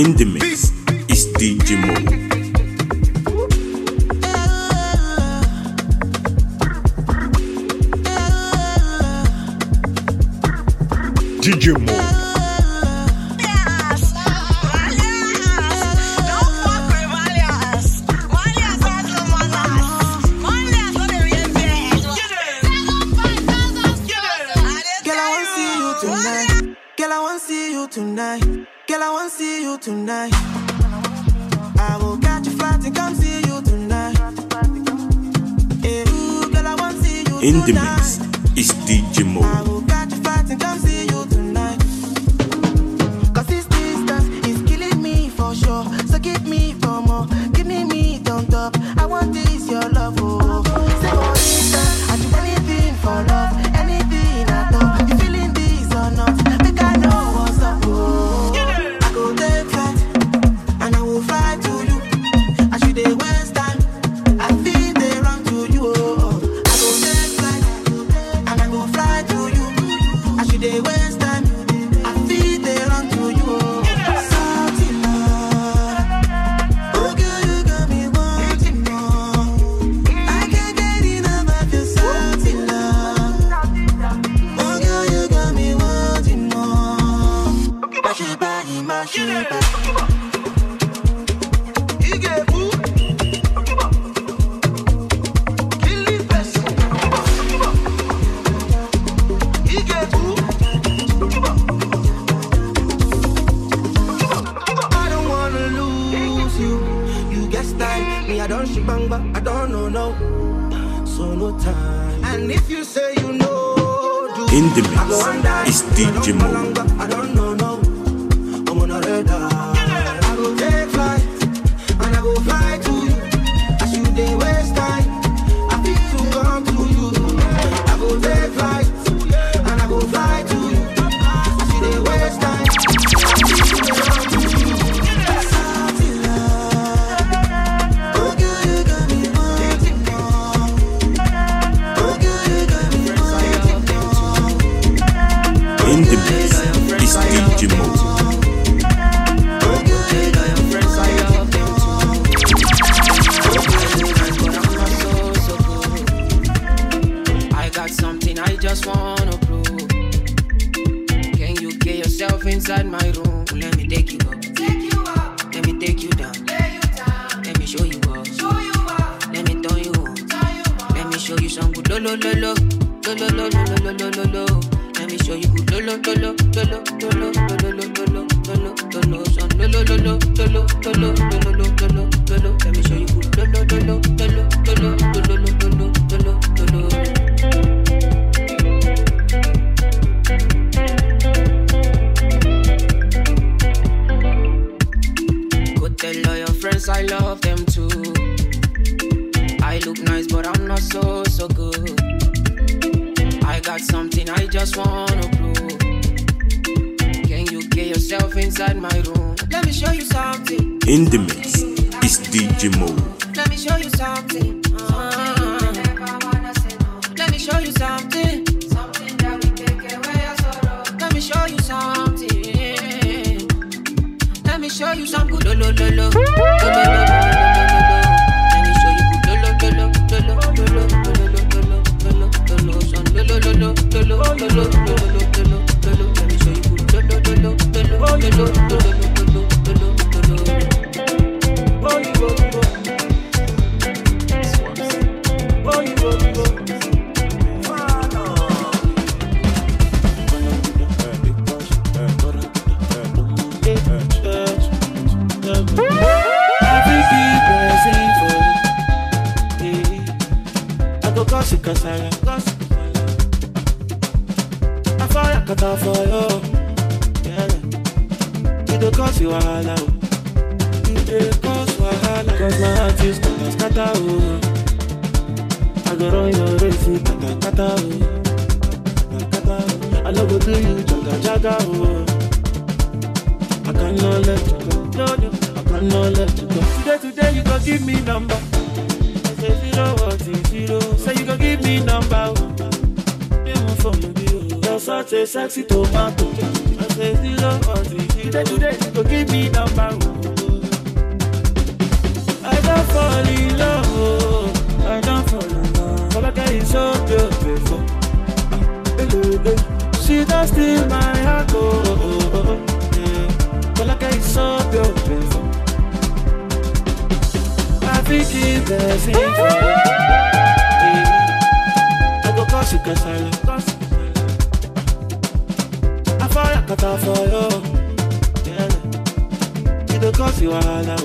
in the mix is DJ Mo. DJ Mo. in. Me, I don't shibanga, I don't know no. Time. And if you say you know, do in the mix is DJ Mo. I don't know no. I'm on a radar. I go take flight and I go fly to you. dolo, dolo, dolo. lo. Let me show you. kasala afaya kata for yo e dey cause you wahala. O e dey cause wahala. Cause my heart is scatter scatter o i go run your race kata kata o kata o i no go do you jaga jaga o i cannot let you go. I cannot let you go. Today today you go give me number zero. So you gonna give me number. Even for you, you're such a sexy tomato. I say zero. Today, today, you gonna give me number. Oh. I don't fall in love. Oh. I don't fall in love. But I can't show you before. She don't steal my heart. Oh, oh, oh, I can't you before. I think it's the for you. I go cause you can silence. I fire cut off for you. Yeah. You don't cause you wahala. oh.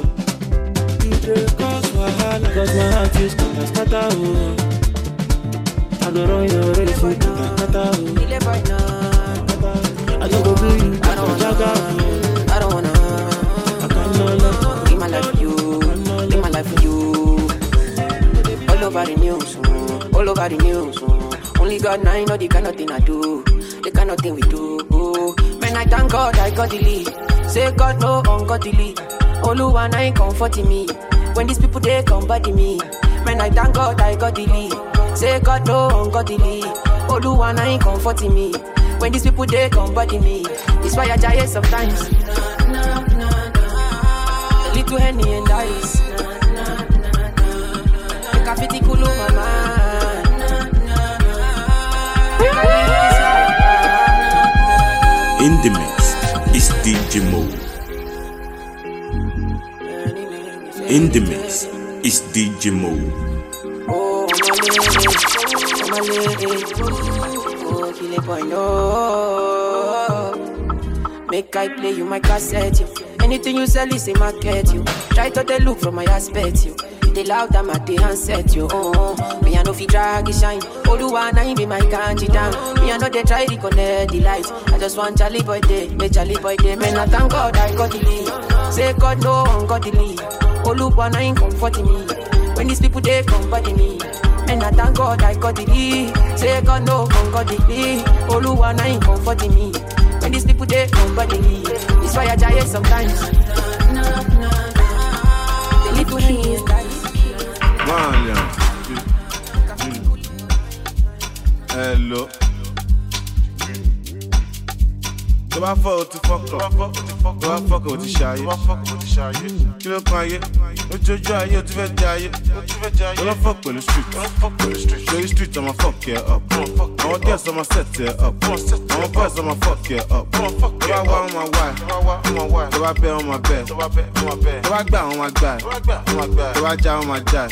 You dey cause wahala. Cause my heart is scatter, scatter, oh. I go run your race, you scatter, scatter, oh. Ile boy now. I go go do you, I don't wanna. oh. I don't wanna. I cannot let Give my life for you. Live my life for you. All over the news, mm, all over the news. Only God now know the kind of thing I do, the kind of thing we do. Man, I thank God I got the lead. Say God no ungodly. Na ain't comforting me. When these people they come body me. Man, I thank God I got the lead. Say God no ungodly. Na ain't comforting me. When these people they come body me. It's why I die sometimes. Little henny and ice. Is DJ Mo. this life. In the mix is DJ Mo. Make I play you my cassette, you. Anything you sell is a market, you. Try to look from my aspect, you. They loud them at the handset, you. Oh, oh. me I know fi drag it shine. The one I be my country down. Me I know they try to connect the light. I just want Charlie boy day, make Charlie boy day. Man, I thank God I got the lead. Say God no one got the lead. One I ain't comforting me. When these people they come body me. And I thank God I got the lead. Say God no come got the lead. Oluwa na ain't comforting me. When these people they come body me. It's why I die sometimes. Fọ́ o ti fọ́kọ̀ tó bá fọ́kọ̀ o ti ṣayé kí ló kan ayé? Ojojú ayé o ti fẹ́ jẹ ayé. Ọlọ́fọ̀ pẹ̀lú street. Lórí street ọmọ fuck ẹ up. Àwọn girls ọmọ set ẹ up. Àwọn boys ọmọ fuck ẹ up. Tó bá wá ọmọ wá tó bá bẹ́ ọmọ bẹ́ tó bá gbà ọmọ gbà tó bá já ọmọ já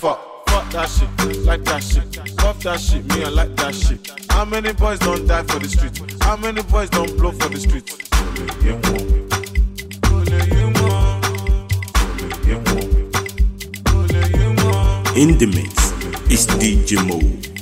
fuck. Fuck that shit, like that shit. Fuck that shit, me I like that shit. How many boys don't die for the street? How many boys don't blow for the street? In the mix is DJ Mo.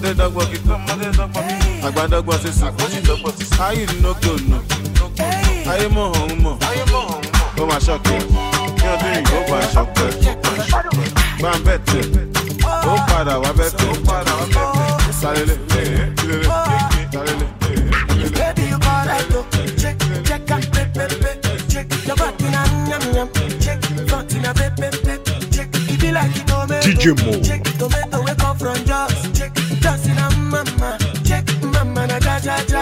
Ọmọdé dọ́gbọ́n kí ọmọdé dọ́gbọ́n kí. Àgbà dọ́gbọ́n sí sùn. Àgbọ̀jì dọ́gbọ́n sí sùn. Ayé no go no. Ayé mọ̀ ọ̀hún mọ̀. Ayé mọ̀ ọ̀hún mọ̀. Ó máa ṣọ́kẹ́. Ní ọdún yìí ó máa ṣọ́kẹ́. Gbà ń bẹ̀ tẹ̀. Ó padà wá bẹ̀ tẹ̀. Ó padà wá bẹ̀ tẹ̀. Sálélé. Kílélé. Sálélé. Kílélé. Baby, you alright, oh. Check, check out, pe, pe, pe. Check your body, na, nyam, nyam. Check, front in a pe, pe, pe. Check, it be like you know me. DJ Mo. Check, mama na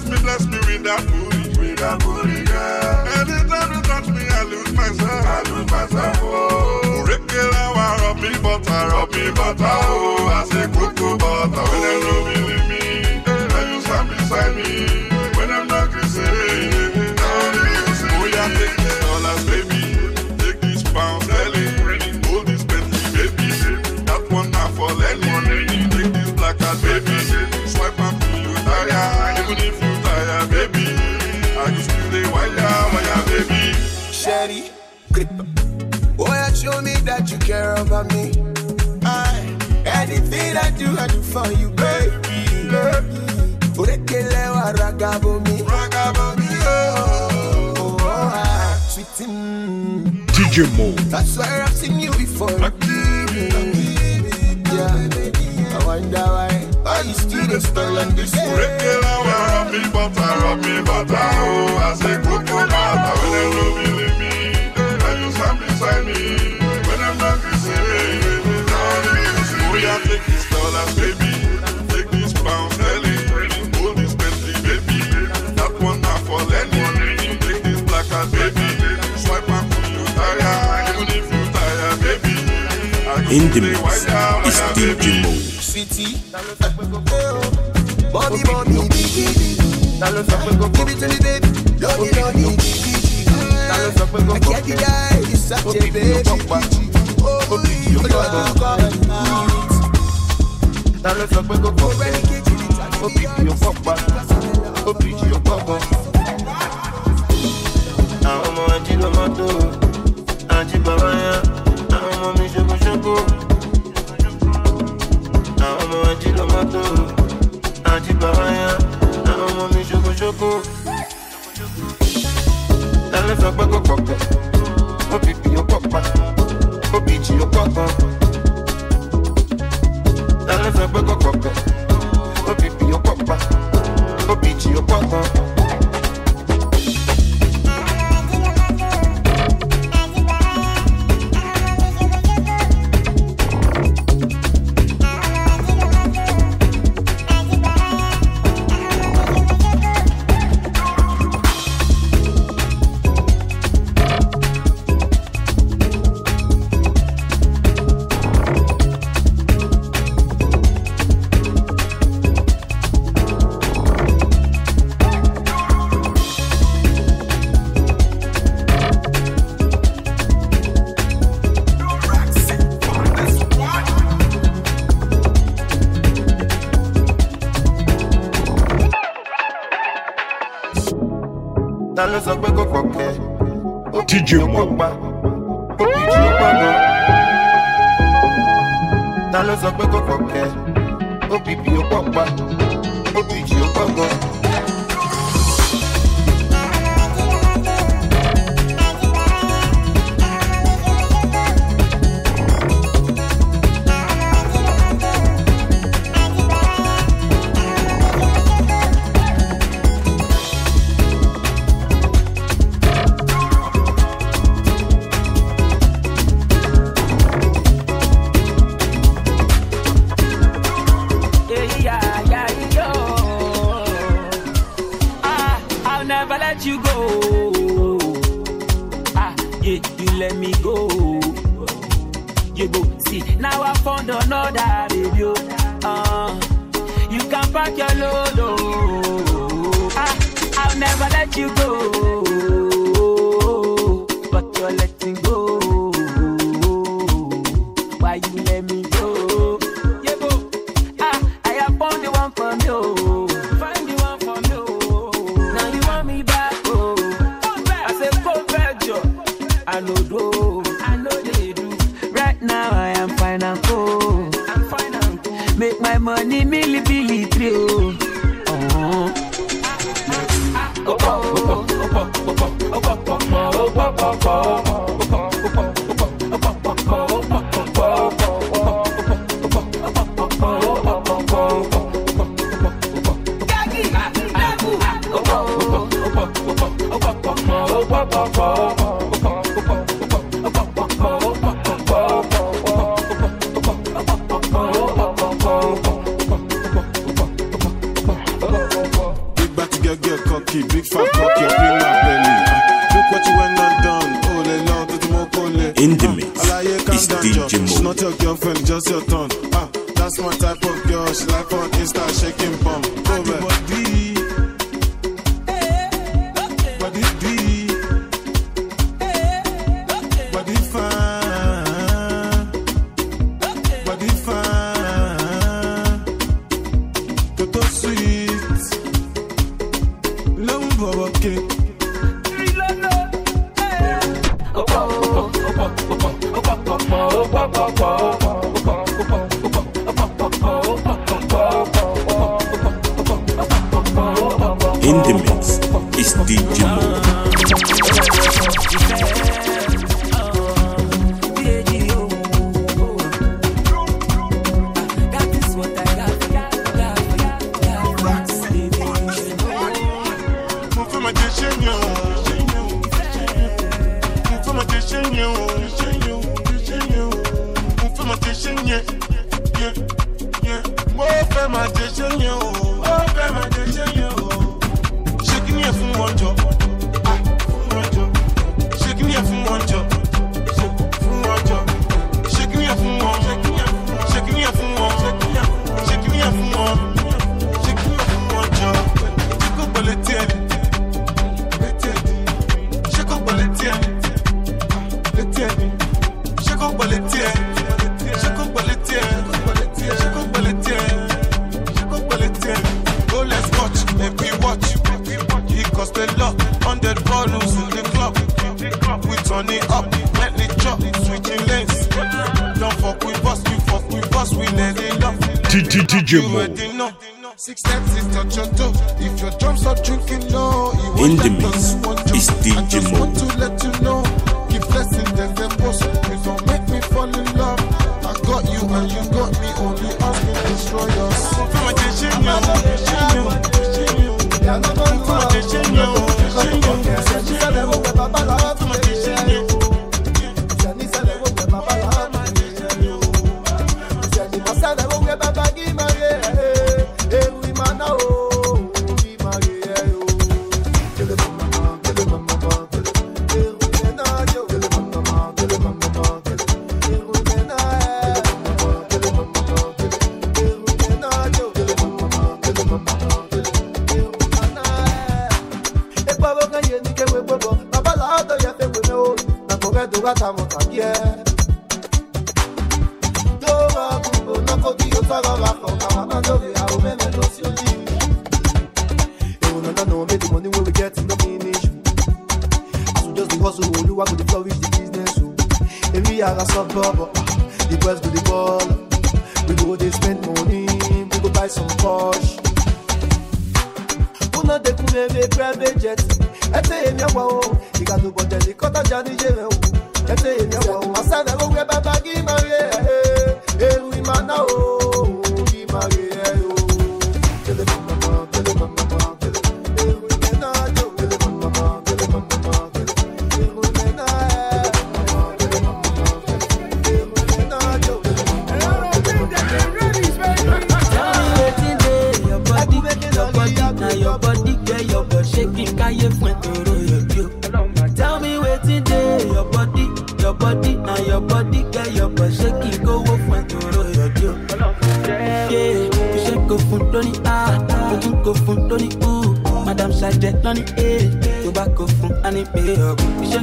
bless me, bless me with that booty. With that booty, girl. Anytime you touch me, I lose myself. I lose myself, oh. Regular, rub me butter, rub me butter, oh. I say cocoa butter. When they know me, leave me. Eh, you stand beside me. When I'm not kissing, oh, yeah, take these dollars, baby. Take these pounds, Ellie. Hold this Bentley, baby. That one not for Lenny. Take this black card, baby. Swipe and feel you. Even if care about me. I, anything I do, I do for you, baby. Orekele wa ragabo mi, ragabo mi, oh, oh, oh, sweet, mm. DJ Mo. That's I've seen you before. Yeah, I wonder why. Why you still the spell on this Regular, rub me butter, rub me oh. I say cocoa butter. When they know me. And you stand beside me. In the feel mix wire, is wire, DJ baby. Mo. Sweetie, mommy, mommy, biggie, give it to me, baby. Love me, love me, I can't deny you such a baby. Oh, you are coming Already get you the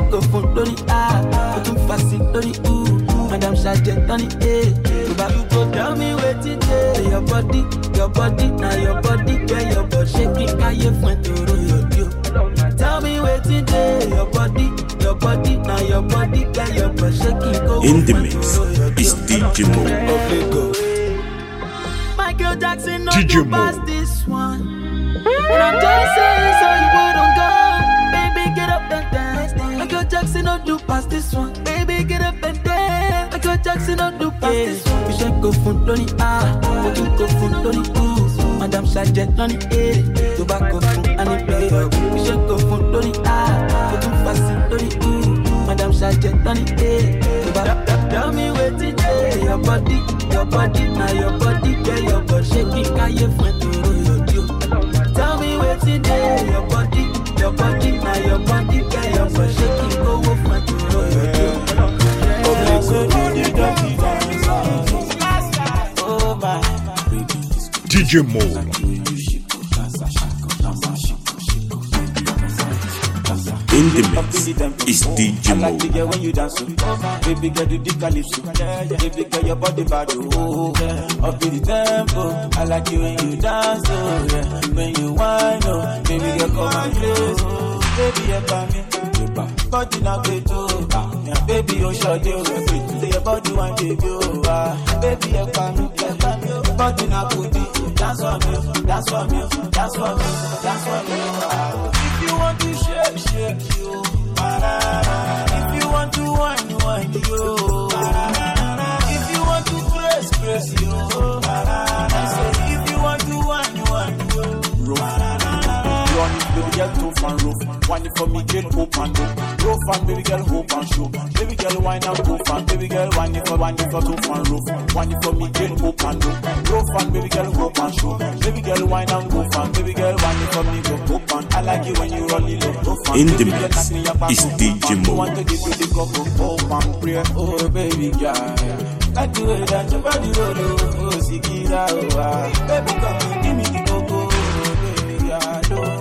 microphone lórí a. Ó tún fàṣì lórí u. Madam sajẹ lórí a. Tó bá you go tell me wetin dey your body your body na your body get your body. Ṣé kí káyé fún ẹ tòrò yòdì o tell me wetin dey your body your body your body get your body. Ṣé kí kó fún ẹ in the mix is DJ Mo. Michael Jackson no go pass this one. When I'm dancing, so you wouldn't go. Baby, get up and dance pass this one. Baby, get up and dance. Michael Jackson on the pass this one. You should go fun lóní A, o tún go fun lóní U. Madam Sergeant lóní A, tó bá go fun àní play up. You should go fun lóní A, o tún fast lóní U. Madam Sergeant lóní A, tó bá tell me wetin dey your body, your body na your body dey your body shaking ẹ tòró yòdì o. Tell me wetin dey your body, your body na your body dey your body. Shaking kówó fún ẹ tòró yòdì o. DJ Mo. In the mix is DJ I like to Mo. get when you dance, oh. baby girl do the calypso. Baby girl your body bad, oh. yeah. Up in the tempo, I like it when you dance, oh yeah. When you whine, oh, baby girl come and close, oh. Baby you got me, body na great, oh. Baby you sure do, say your body baby, oh. Ah, baby you got me, you body na goodie. Dance for me, dance for me, dance for me, dance for me. You want to shake, shake you. If you want to whine, whine you. And rough. Whine it for me, girl, hope and dope. Rough and baby girl, hope and show. Baby girl, whine and tough and baby girl, whine it for, whine it for tough and rough. Whine it for me, girl, hope and dope. Rough and baby girl, hope and show. Baby girl, whine and go and baby girl, whine it for me, go hope and I like it when you run it low. In the mix knock me your back, is. DJ Mo. Want to give you the cocoa, hope and pray, oh baby girl. Like the way that your body roll, oh, oh, Sikira, oh, ah. Baby, come give me the cocoa, oh, baby girl, oh.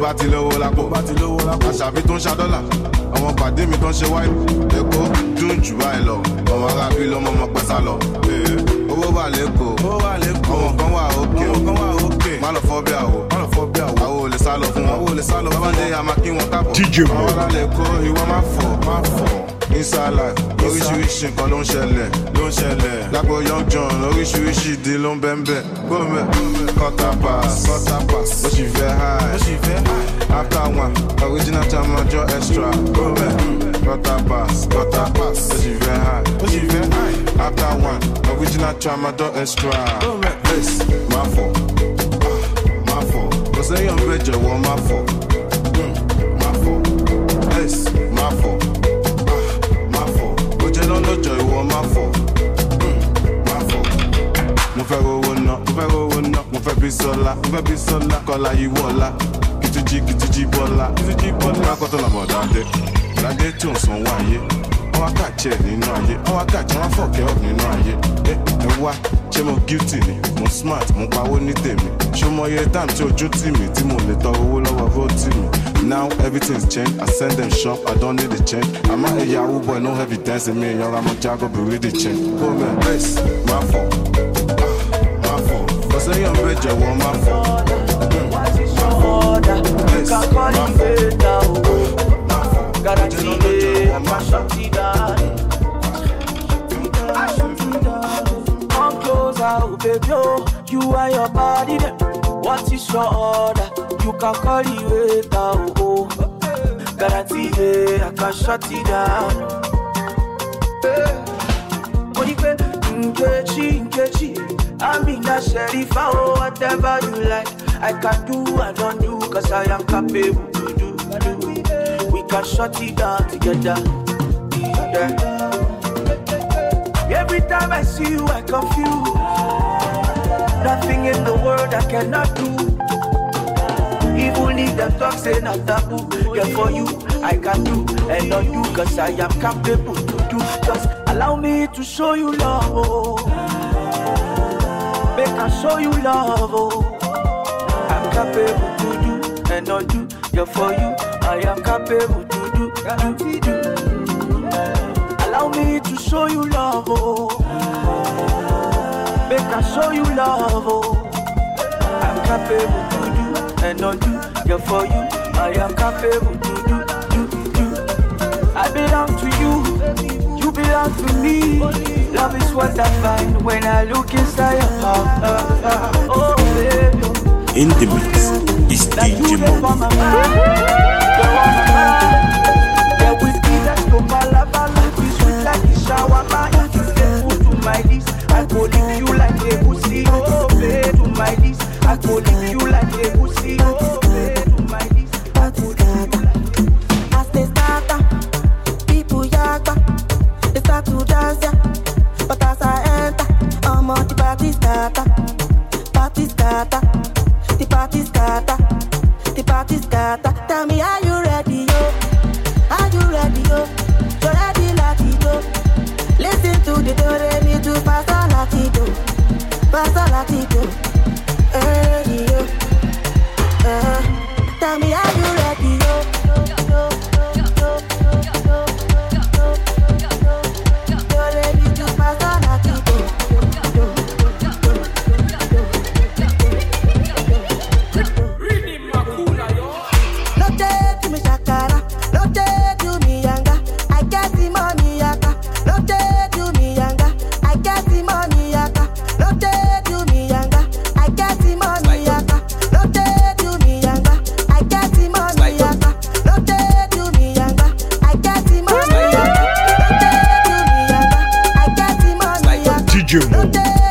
bá ti lówó lápò bá ti lówó lápò àṣàbí tó ń ṣa dọ́là àwọn pàdé mi tó ń ṣe wáyé èkó dùn jù báyìí lọ. Ọmọ arábí lọmọ ọmọ pẹ́sà lọ. Ee, owó wà lẹ́kọ̀ọ́. Owó wà lẹ́kọ̀ọ́. Àwọn kan wà òkè àwọn kan wà òkè má lọ fọ́ bí àwò má lọ fọ́ bí àwò àwò lè sá lọ fún wọn. Àwò lè sá lọ fún wọn. Babáńdé àmà kí wọn kábọ̀ DJ Mo. àwọn ará lẹ́kọ̀ọ́ ìwọ má fọ̀. Má fọ̀ inside life oríṣiríṣi nǹkan ló ń ṣẹlẹ̀ ló ń ṣẹlẹ̀. Lágbo young john oríṣiríṣi ìdí ló ń bẹ́ ń bẹ́. Gómẹ̀ quarter pass quarter pass ó sì fẹ́ high after one original time ọjọ́ extra. Gómẹ̀ quarter pass quarter pass ó sì fẹ́ high ó sì fẹ́ high. after one original time ọjọ́ extra. Gómẹ̀ place máa fọ̀. Ah, máa fọ̀. Kò sẹ́yìn ọ̀bẹ jọ̀wọ́ máa fọ̀ fẹ́ rówó ná mo fẹ́ rówó ná mo fẹ́ bí sọ́lá mo fẹ́ bí sọ́lá kọ́lá yìí wọ̀ọ́lá kìtújì kìtújì bọ́lá. Kìtújì bọ́lá. Lákọ́tọ̀ làbọ̀ dáadé dáadé tí ò ń san owó ayé. Wọ́n wá kàjẹ́ nínú ayé. Wá kàjẹ́ wọ́n fọ̀kẹ́ ọ̀ nínú ayé. Ẹ ẹ wá ṣé mo guilty ni? Mo smart mo pawó ní tèmi. Ṣé mo yẹ time tí ojú tì mí tí mo lè tọrọ owó lọ́wọ́ vote mi now everything's changed. I send them shop i don't need a change. Àmọ́ ẹ̀yà yahoo boy no evidence. Mi èèyàn ra mo jágọ̀ bèrè the change. Mẹ́ bẹ́ẹ̀sì máa fọ̀. ah, máa kọ́sẹ́yìn ọ̀bẹ jẹ̀wọ́ máa fọ̀ mm, máa fọ̀ bẹ́ẹ̀sì máa fọ̀ máa fọ̀ Guarantee jẹ́ lọ́lọ́jọ́ ìwọ I'm máa a fọ̀. shut it down. Come closer, oh baby, oh. You and your body there. What is your order? You can call it waiter, oh, oh. Guarantee yeah, I can shut it down. Monique, Nkechi, Nkechi. I'm in that sheriff, oh, whatever you like. I can do, I don't do, cause I am capable to do. do. We can shut it down together. Yeah. Every time I see you, I confuse. Nothing in the world I cannot do. Even if the talk say not taboo, yeah, for you I can do and not do, cause I am capable to do. Just allow me to show you love. Make I show you love, oh. I'm capable to do and not do, yeah, for you I am capable to do. do, do. Allow me to show you love, oh. Make I show you love, oh. I'm capable to do and not do. Yeah, for you, I am capable to do, do, do. I belong to you, you belong to me. Love is what I find when I look inside your heart. Oh, baby. In the mix is Like DJ Mo. my mind. You're on my mind. Yeah, with me, let's go balaba like sweet like the shower. If you get food to my list, I go lick you like a pussy. Oh, to my list, I go lick you like fa sol latido. Money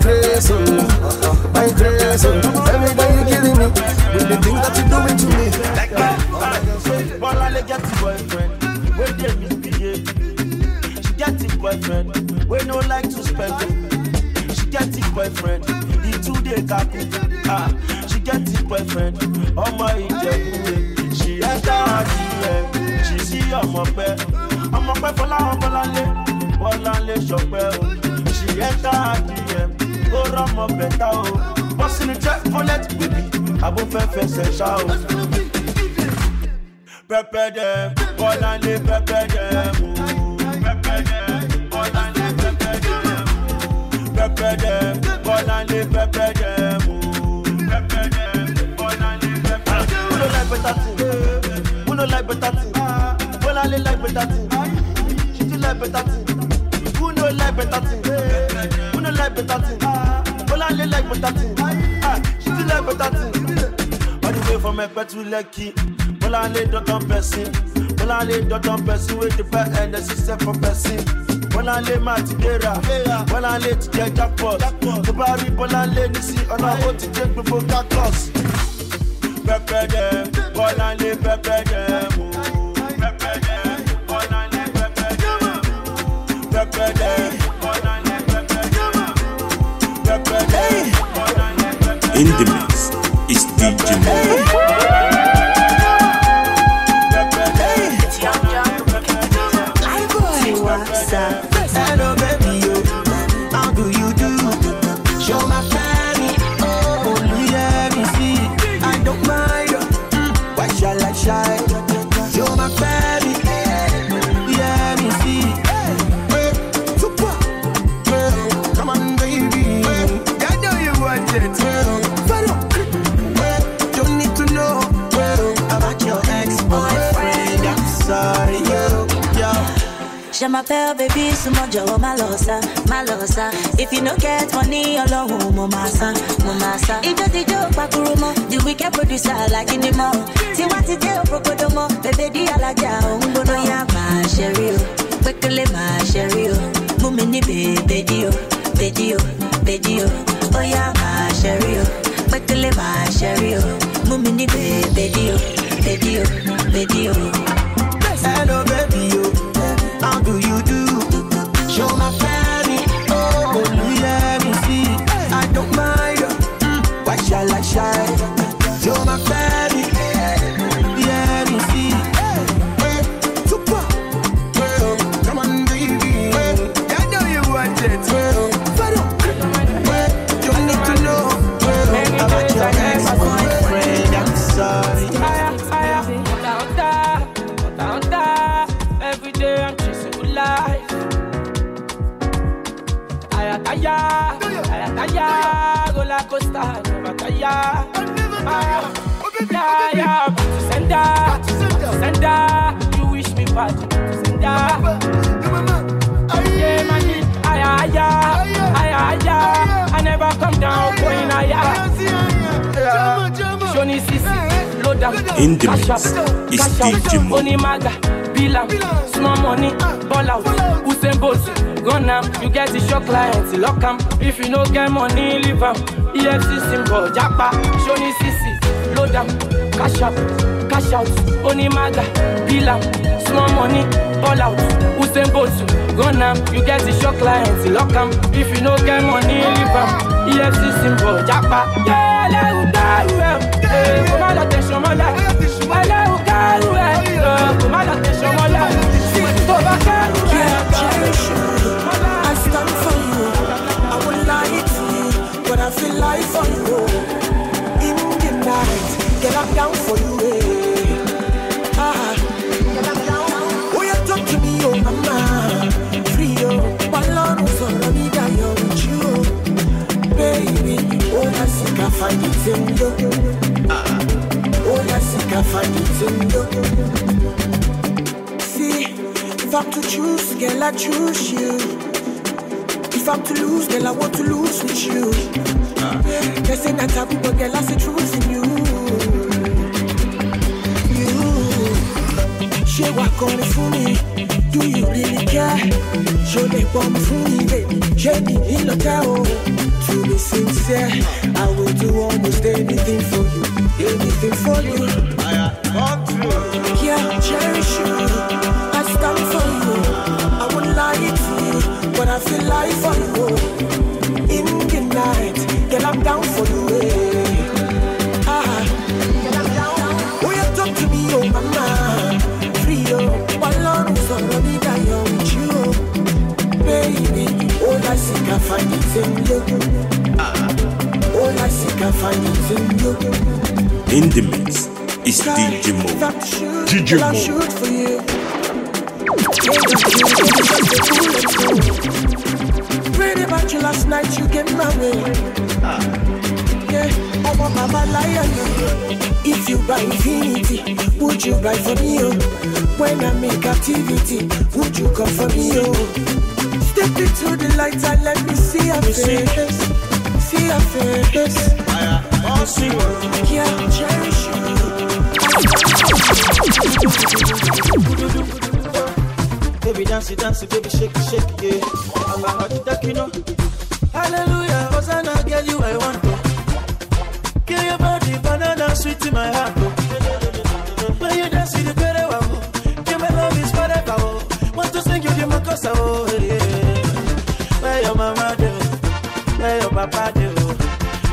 grace, oh. my grace. Oh. Every day you killing me with the things that you doing to me. Like that. Get a boyfriend, wey dey misbehave. She get a boyfriend, wey no like to spend. oh. She get a boyfriend, he too dey kaku. Ah, she get a boyfriend, ọmọ Ìjẹ̀bú. She enter her DM, she see ọmọ pẹ́. Ọmọ pẹ́ Fọláhàn Bọ́láńlé, Bọ́láńlé Ṣọpẹ́ o. She enter her DM, ó rọ́mọ bẹ̀tà o. Bọ́sì ni jẹ́ fọ́lẹ́tì bíbí, àbó fẹ́ fẹsẹ̀ ṣá o. Pepper them, Bọ́láńlé pepper them o. Pepper them, Bọ́láńlé pepper them o. Pepper them, Bọ́láńlé pepper them o. Pepper them, Bọ́láńlé pepper them o. Who no like better thing? Who no like better thing? Bọ́láńlé like better thing. She too like better thing. Who no like better thing? Who no like better thing? Bọ́láńlé like better thing. Ah, She too like better thing. All the way from Ẹ̀pẹ́ to Lekki. Bọ́láńlé dọ́tàn pẹ̀sìn. Bọ́láńlé dọ́tàn pẹ̀sìn wey dey pẹ́ ẹ̀ ẹ̀ ṣiṣẹ́ for pẹ̀sìn. Bọ́láńlé máa ti gbéra. Bọ́láńlé ti jẹ́ jackpot. Tó bá rí Bọ́láńlé ní sí ọ̀nà ó ti jẹ́ gbogbo cactus. pẹpẹ dem bọláńlé pẹpẹ dem o. pẹpẹ dem bọláńlé pẹpẹ dem o. pẹpẹ dem In the mix is DJ Mo. Hello, M'appelle baby, sumo jọ̀wọ́ má lọ sá, má lọ. If you no get money, ọlọ́run mo máa san, mo máa san. Ijó ti jó pakuru mọ́, the wicked producer alágídí mọ́. Tiwa ti dé òpópódó mọ́, bèbè di alájà òun gbóná. Bóyá máa ṣe rí o, máa ṣe rí o. Mú mi ní bèbè dí o, bèdí o, bèdí o. Bóyá máa ṣe rí o, pékélé máa ṣe o. Mú ní bèbè dí o, bèdí o, o. Hello, baby, do you do? Show my never. Yeah, yeah, back to sender, sender. You wish me bad, sender. Yeah, man, aya, aya, aya, aya. I never come down, going aya. Johnny Sisi, load up, In the mix up, is cash out. DJ Mo. Onimaga, Bilam, small money, ball out, Usain Bolt, gun am, you get the shock clients, lock am. If you no get money, leave am. EFC symbol, Japa, Johnny Sisi, load am, cash up, cash out. Onimaga, Bilam, small money, ball out, Usain Bolt, gun am, you get the shock clients, lock am. If you no get money, leave am. EFC symbol, Japa, yeah, let you go, yeah, kò má lọ tẹ̀sán mọ́lá. ẹlẹ́rù kẹ́rù ẹ̀ lọ kò má lọ tẹ̀sán mọ́lá. tó bá kẹ́rù Feel like for you. In the night, get up down for you. eh. Ah, down. You talk to me, oh mama, free oh. Me, die with you, baby. I I find it in you. Ah, oh, I see I find it in you. See, if I'm to choose, girl, I choose you. If I'm to lose, girl, I want to lose with you. They say that taboo, but girl, I see truth in you. You, she walk on for me. Do you really care? Show they bomb for me, baby. Jenny in the tower. To be sincere, I will do almost anything for you. Anything for you. Yeah, cherish you. I stand for you. I would lie to I feel for you. In the night, girl, I'm down for you. eh. Ah, girl, I'm down. Oh, you talk to me, oh mama, free oh. Balloon for me, die with you, baby. All I seek, I find it in you. Ah, all I seek, I find it in you. In the mix is DJ Mo. DJ Mo. Shoot for about you last night, you get married. Yeah, I'm a mama lion. If you buy infinity, would you buy for me? Oh? When I make activity, would you come for me? Oh? Step into the light and let me see your face. See your face. Yeah, cherish Baby dance dance baby shake shake yeah. I'm a hot duck, you know. Hallelujah, Hosanna, girl, you I want to. Kill your body, banana, sweet in my heart. Oh. When you dance, you the better wow. You my love is forever. Oh. Want to sing you the makosa. Oh, yeah. Where your mama do? Where your papa do?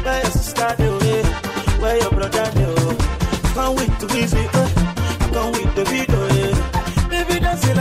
Where your sister do? Where your brother do? Can't wait to visit. Uh.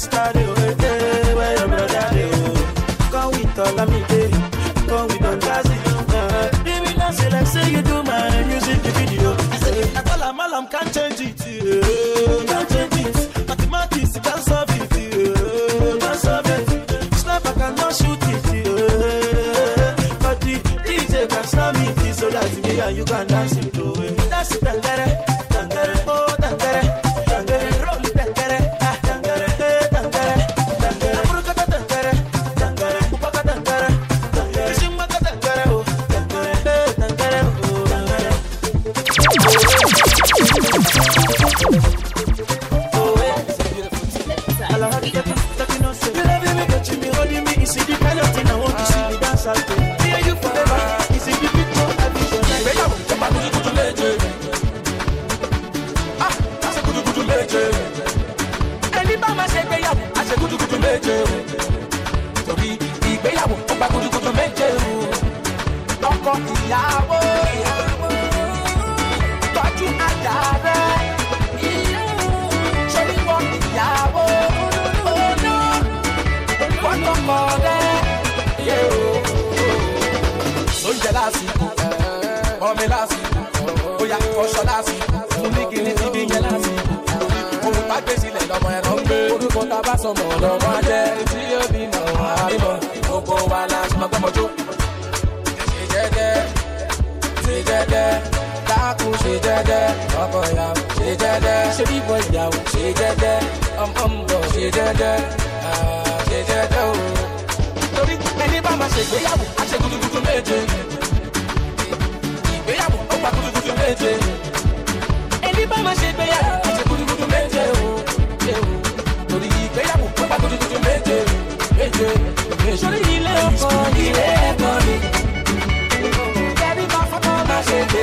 sister dey o? Oh, hey, eh, eh, hey, where your brother dey o? Come with Olamide, eh. come with Don Jazzy. Uh, baby, dance it like say you do my music video. I say, I call am, all am can't change it. Yeah. Can't change it. Mathematics can't solve it. Yeah. Can't solve it. Sniper cannot shoot it. Yeah. But the DJ can slam it so that me and you can dance it. Oh. Dance it, tangere, sórí ilé ọkọ ilé ẹ̀kọ́ ni. ẹni bá fọ́tọ́ máa ṣe gbé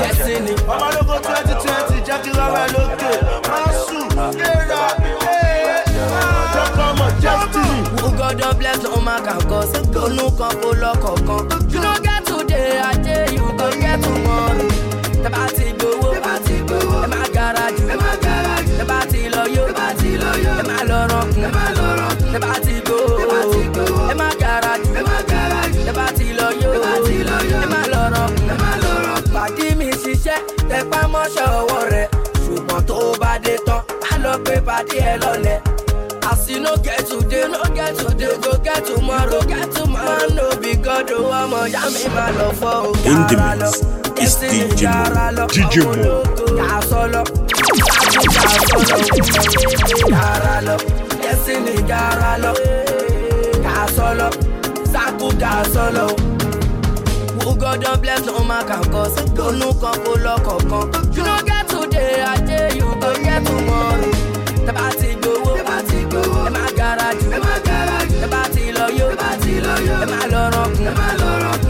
Destiny. ọmọlógo twenty twenty ẹ lókè máa sùn kéèrà jọ́kọ́ mọ̀ destiny. You go get tomorrow. Tẹ bá ti gbowó, ẹ má gara jù. Tẹ bá ti lọ yó, ẹ má lọ rọ̀kùn. Tẹ bá ti gbowó, ẹ má gara jù. Tẹ bá ti lọ yó, ẹ má lọ rọ̀kùn. Pàdí mi ṣiṣẹ́, tẹpá mọ́ṣẹ́ ọwọ́ rẹ̀. Ṣùgbọ́n tó bá dé tán, á lọ pé pàdé ẹ lọ́lẹ̀. As you no get today, no get today, go get tomorrow, get tomorrow. No be God, oh, ọmọ ya mi máa lọ fọ́ o. In the mix is DJ Mo. DJ Mo. Kà sọ́lọ́, kà sọ́lọ́, yàrá lọ, ẹ̀sìn ní yàrá lọ, kà sọ́lọ́, sákú kà sọ́lọ́. Who God bless no man can cause. Olú kan kó lọ́kọ̀ọ̀kan. You no get today, ajé you go get tomorrow. Ẹ má gara jù. Tẹ bá ti lọ yó, ẹ má lọ rọ̀kùn.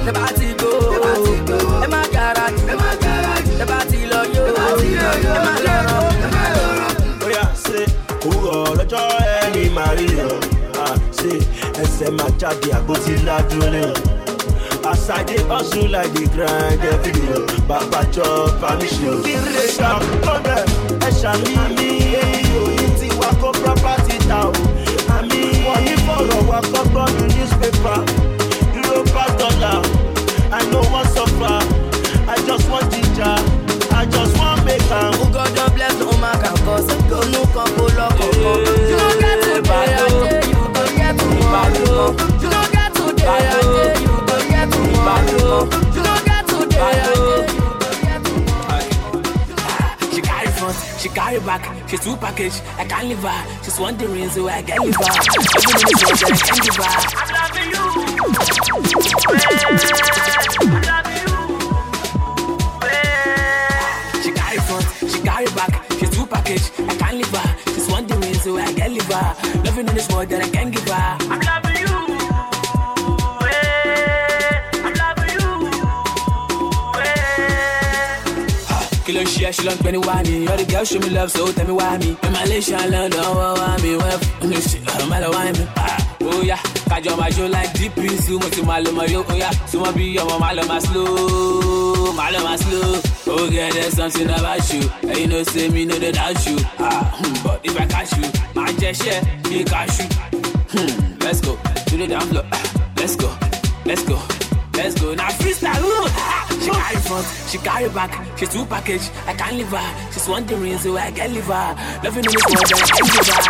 Tẹ bá ti gbowó, ẹ má gara jù. Tẹ bá ti lọ yó, ẹ má lọ rọ̀kùn. bóyá ṣe òwúrọ̀ lọ́jọ́ ẹni máa rí o ṣe ẹsẹ̀ máa jáde àgbótí ládùúró lé o. As I dey hustle like dey grind every day o, bàbá jọ permission o. Kíre ṣàkóbẹ̀ ẹ ṣàmì fọ̀rọ̀ wà kọ́gbọ́n ní newspaper. Dollar, I no wan suffer, I just want ginger, I just wan make am. Who oh God don bless no man can cause. Olú kan kó lọ́kọ̀ọ̀kan. You no get today, ajé you go get tomorrow. You no carry back, she's two package. I can't leave her. She's wondering so I can't leave her. Every minute was that I can't give her. I'm loving you. She carry front, she carry back, she's two package. I can't leave her. She's wondering so I can't leave her. Loving in this world that I can't give her. I'm loving Pẹ́ ní wá mi? All the girls show me love so tell me why me? In Malaysia, London, wá mi wẹ́n fún mi ṣe ọ̀rọ̀ má lọ wá mi. Oya, kájọ máa jó like breeze, mo ti máa lo ọmọ yó. Oya, súnmọ́ bí ọmọ máa lọ máa slow, máa lọ máa slow. Oh girl, there's something about you. And you know say me no dey doubt you. Ah, hmm, but if I catch you, máa jẹ ṣẹ́ bí cashew. Hmm, let's go, to the down floor. Ah, Let's go, let's go. Let's go now freestyle. Ooh. Ah, She carry front, she carry back, she's two package. I can't leave her. She's wondering so I can leave her. Loving in this world that I can give her.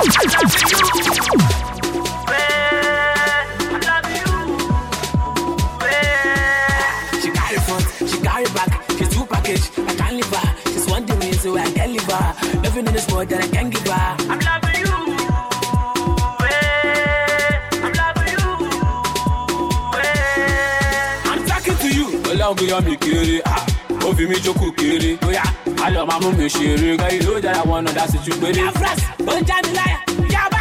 She carry front, she carry back, she's two package. I can't leave her. She's wondering so I can leave her. Loving in this world that I can't give her. To you. Ọlọ́run bóyá mi kéré, ah, ó fi mi jókòó kéré. Bóyá a lọ máa mú ló dára wọn náà dá sí ju péré. Afras, ó yá bá,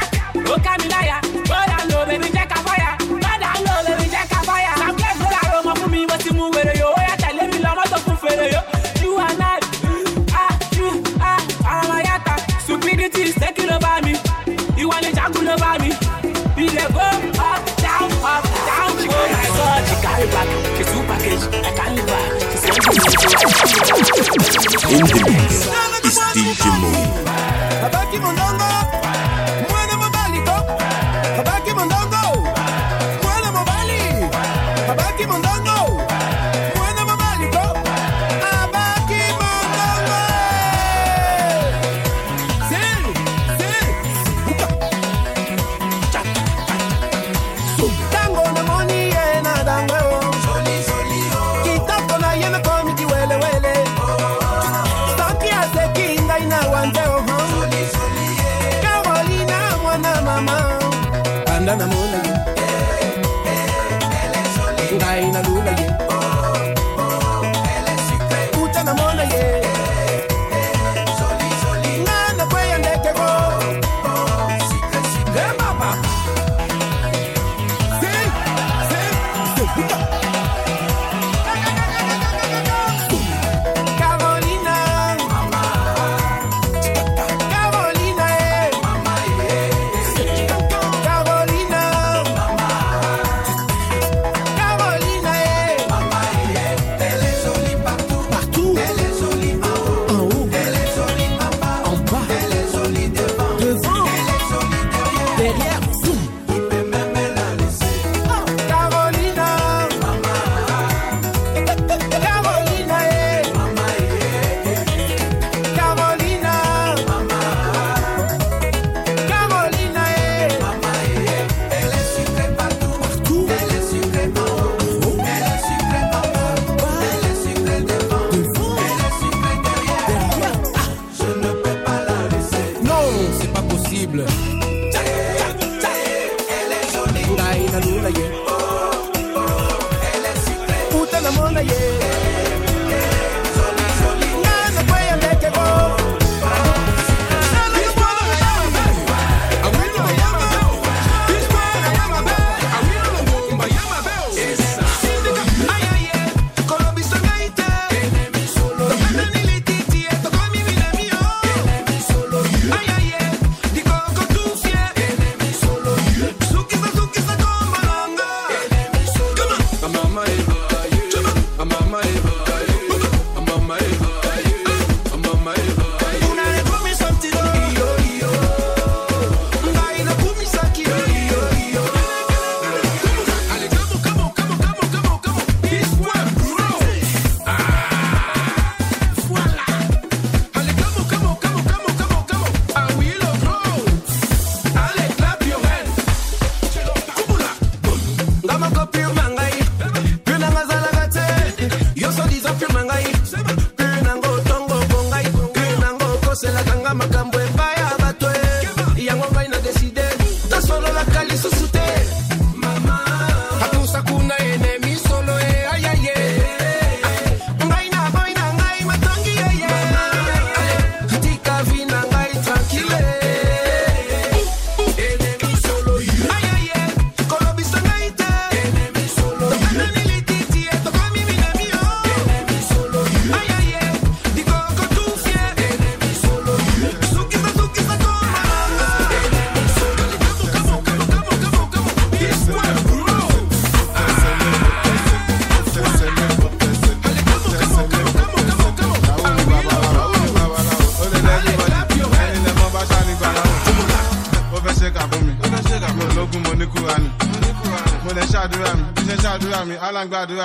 In the mix is DJ Mo. la tanga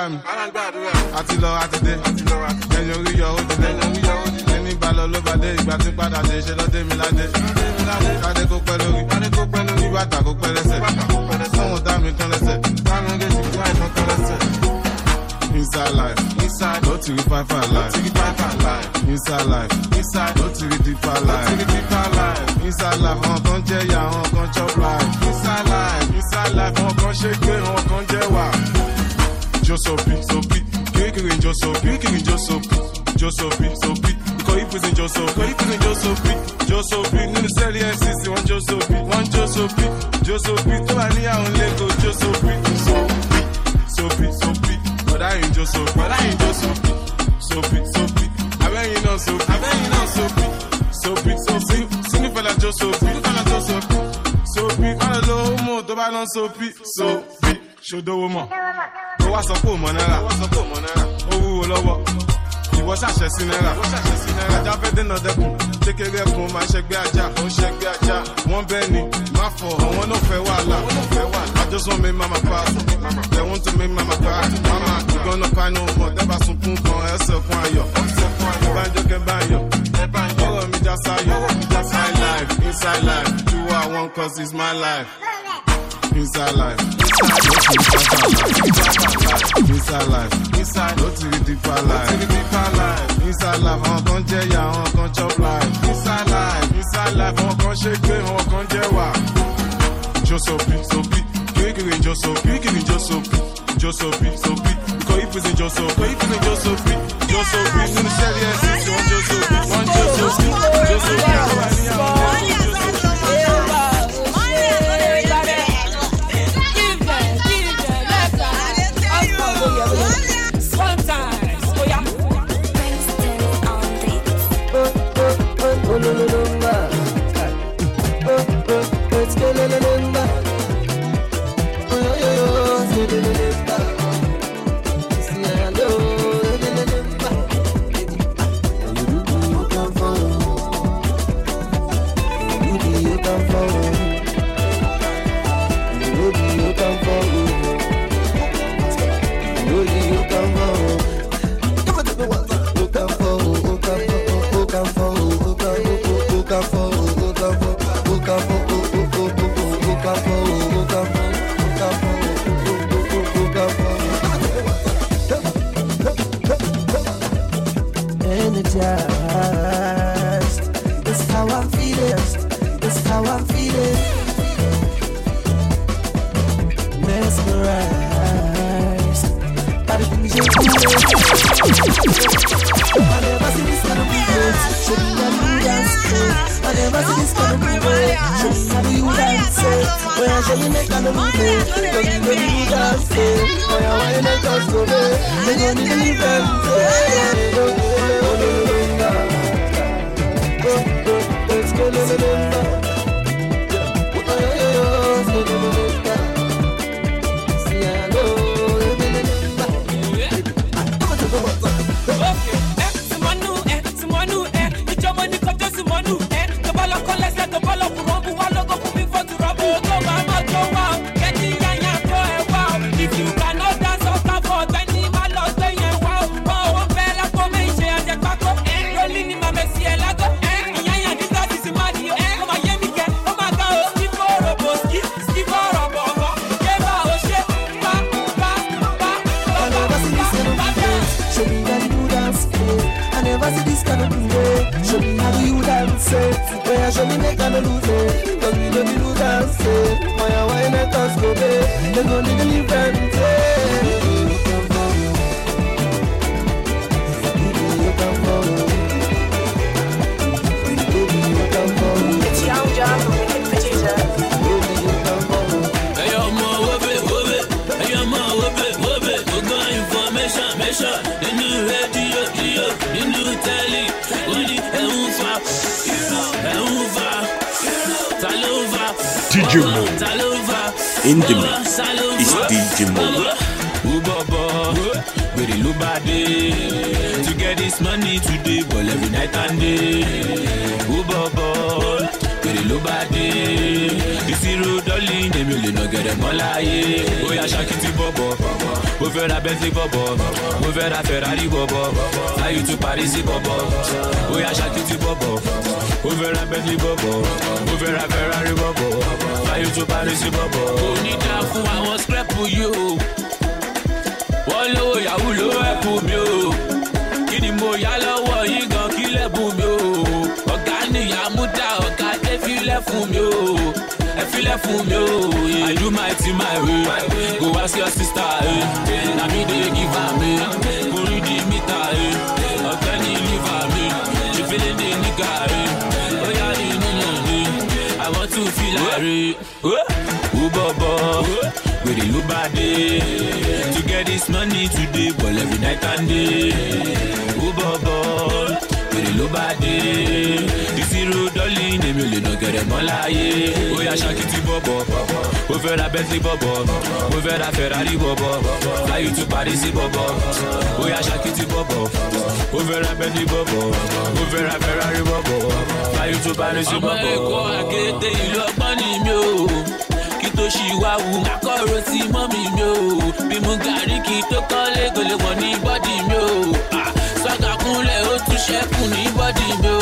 I'm. bí wọn lọ lówó mọ tó bá lọ so bí so bí ṣòdówó mọ ó wá sọ pé òmọ náírà. Ó wúwo. ìwọ ṣàṣẹsí náírà ajá fẹ́ dènà dẹkùn kékeré kun máa ṣẹgbẹ́ ajá ó ń ṣẹgbẹ́ ajá wọ́n bẹ́ẹ̀ ni má fọ̀ àwọn náà fẹ́ wàhálà àjọsọ mi máa máa pa. Ẹ̀wọ̀n tó mi máa máa pa. Máma on pánú kan dábàá sunkún kan ẹsẹ̀ fún ayọ̀ ìbánjọ́ kẹ́báyọ̀ ọ̀rọ̀ mi já sáyọ̀ inside life. Inside life. Do what I want cause it's my life inside life. Inside life, inside ló ti rí dípa life. Inside life, àwọn kan jẹ́ ìyá, àwọn kan chop life. Inside life, inside life, àwọn kan ṣe gbé, àwọn kan jẹ́ wà. Jọ́sọ̀bí, sọ̀bí, kékeré jọ́sọ̀bí, kékeré jọ́sọ̀bí, jọ́sọ̀bí, sọ̀bí. Ikọ̀ ìpèsè jọ́sọ̀bí, ikọ̀ ìpèsè jọ́sọ̀bí, jọ́sọ̀bí. Nínú sẹ́rí ẹ̀sìn tí wọ́n jọ́sọ̀bí, wọ́n jọ́sọ̀bí, jọ́sọ̀bí. Energized. This how I'm feeling. This how I'm feeling. Mesmerized by the things you're doing. I never see this kind of you dance. I never see this kind of you dance I you make kind of you dance it. When I want you make us go there, they gon' need to them DJ Mo. Ta ló ń fa? In the mix is? DJ Mo. Who bọ̀bọ̀? Gbèrè ló bá. To get this money today, but every night and day. Who bọ̀bọ̀? Gbèrè ló bá dé. Ìṣirò dọ́lì èmi ò lè nà gẹ̀rẹ̀ mọ́ láyé. Ó yá ṣakiti bọ̀bọ̀. Mo fẹ́ ra Bentley bọ̀bọ̀. Mo fẹ́ ra Ferrari bọ̀bọ̀. Láyé tún Paris bọ̀bọ̀. Ó yá ṣakiti bọ̀bọ̀. Mo fẹ́ ra Bentley bọ̀bọ̀. Mo fẹ́ ra Ferrari bọ̀bọ̀. Láyé tún Paris bọ̀bọ̀. Kò ní dá fún àwọn scrap yìí o wọ́n lówó yahoo ló ẹ̀kú mi o kí ni mo yá lọ́wọ́ yín gan kí lẹ́bùn mi o ọ̀gá nìyá múdà ọ̀gá dé filẹ̀ fún mi o ẹ filẹ̀ fún mi o i do my thing my way. Go ask your sister eh. na me dey give am eh. kò rí di mítà eh. ọ̀gbẹ́ni liver mi ṣe fẹ́lẹ́ dé eh. ó yá ní nílẹ̀ mi i want to feel like who bọ̀bọ̀ wèrè ló bá dé to get this money today but every night and day. Who bọ̀bọ̀ ló bá dé. Ìṣirò dọ́lì èmi ò lè nà gẹ̀rẹ̀ mọ́ láyé. Ó yá ṣakiti bọ̀bọ̀. Ó fẹ́ ra bentley bọ̀bọ̀. Ó fẹ́ ra ferrari bọ̀bọ̀. Fly you to paris bọ̀bọ̀. Ó yá ṣakiti bọ̀bọ̀. Ó fẹ́ ra bentley bọ̀bọ̀. Ó fẹ́ ra ferrari bọ̀bọ̀. Fly you to paris bọ̀bọ̀. ọmọ ẹ̀kọ́ àkété ìlú ọgbọ́n ni mi ò kí tó ṣì wá wù má kọ́rọ̀ sí mọ́mì mi o. Bí mo gàrí kí tó mi o tún ṣẹ́kù ní bọ́dì mi o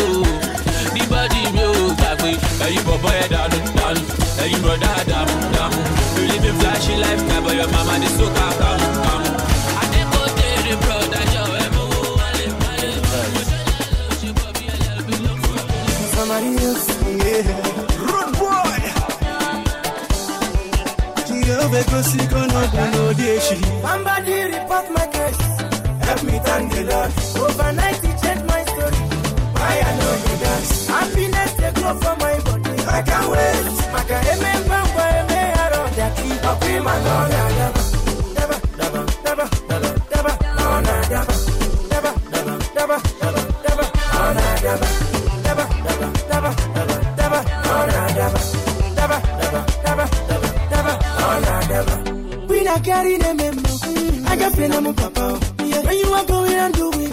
ní bọ́dì mi o gbàgbé ẹ̀yin bọ̀bọ̀ ẹ̀ dànù dànù ẹ̀yin bọ̀dá dàmú dàmú you live a flashy life na but your mama dey soak am kàmú kàmú. adékòtèrè broda jọ ẹ mọ owó wálé wálé. Somebody else, yeah. Run boy. Jehovah go see gonna go no day she. Somebody report my case. Help me thank the Lord. Overnight Happiness for my body. I can't wait. Maka eme mbamba eme aro daki. Papi manona daba. Daba daba daba daba daba. Ona daba. Daba daba daba daba daba. Ona daba. Daba daba daba daba daba. Ona daba. Daba daba daba daba daba. Ona daba. We not carry them in I just feel I'm papa. Yeah, when you are going and doing,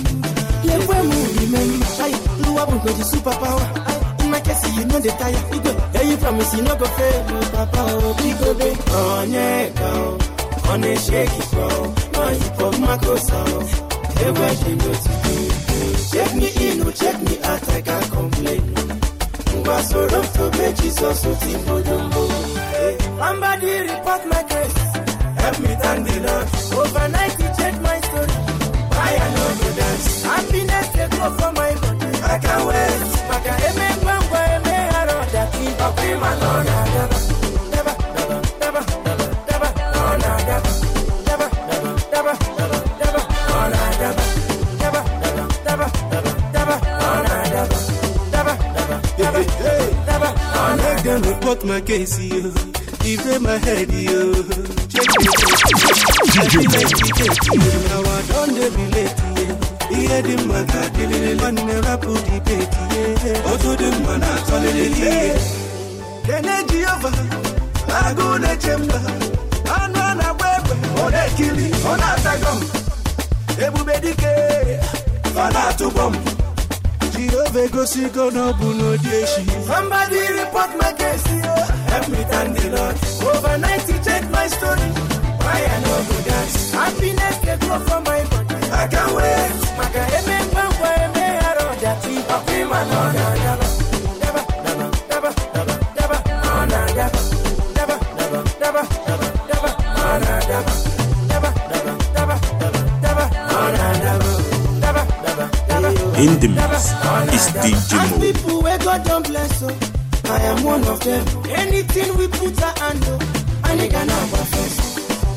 yeah, when we remember, I do up with the superpower. In my case, you know the tire. You go, you promise you not go fail, oh, papa. Oh, big go big. On yeah, go. On a shake it, bro. On you pop my where you go to do? Check me in, oh, check me out, I can't complain. Ngwa soro to be Jesus, so timbo jumbo. Somebody report my case. Help me thank the Lord. Overnight he changed my story. Why I know you dance. Happiness they grow from report my case, yo. If they my head, yo. Check it. Mo. Now I don't relate, yeah. Hear the maga, the one never put the bait, yeah. Also the man oh, oh, I told it, yeah. Then Jehovah, I go to chamber. I know na wewe, ona kili, ona tagam. Ebube dike, fana tubom. No no. Somebody report my case, yo. Help me thank the Lord. Overnight he check my story. Why I no go dance? Happiness get go from my body. I can't wait. Maka eme ngwa eme aro dati. Opi man on daba. Daba, daba, daba, daba, daba. On daba. Daba, daba, daba, daba, daba. On daba. Daba, In the mix is DJ Mo. people where God don't bless, so I am one of them. Anything we put our hand on, I nigga number first.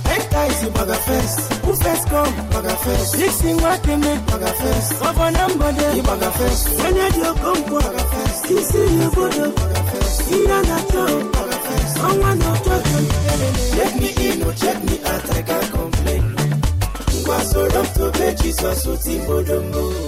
Enter is the bagger first. Who first come? Bagger first. Mixing what they make bagger first. Cover number there, the bagger first. When you do come for bagger first. You see you go to bagger first. You don't have to bagger first. Someone no talk to me. Check me in or check me out, I can't complain. Was so rough to bed, Jesus, so Timbo Dumbo.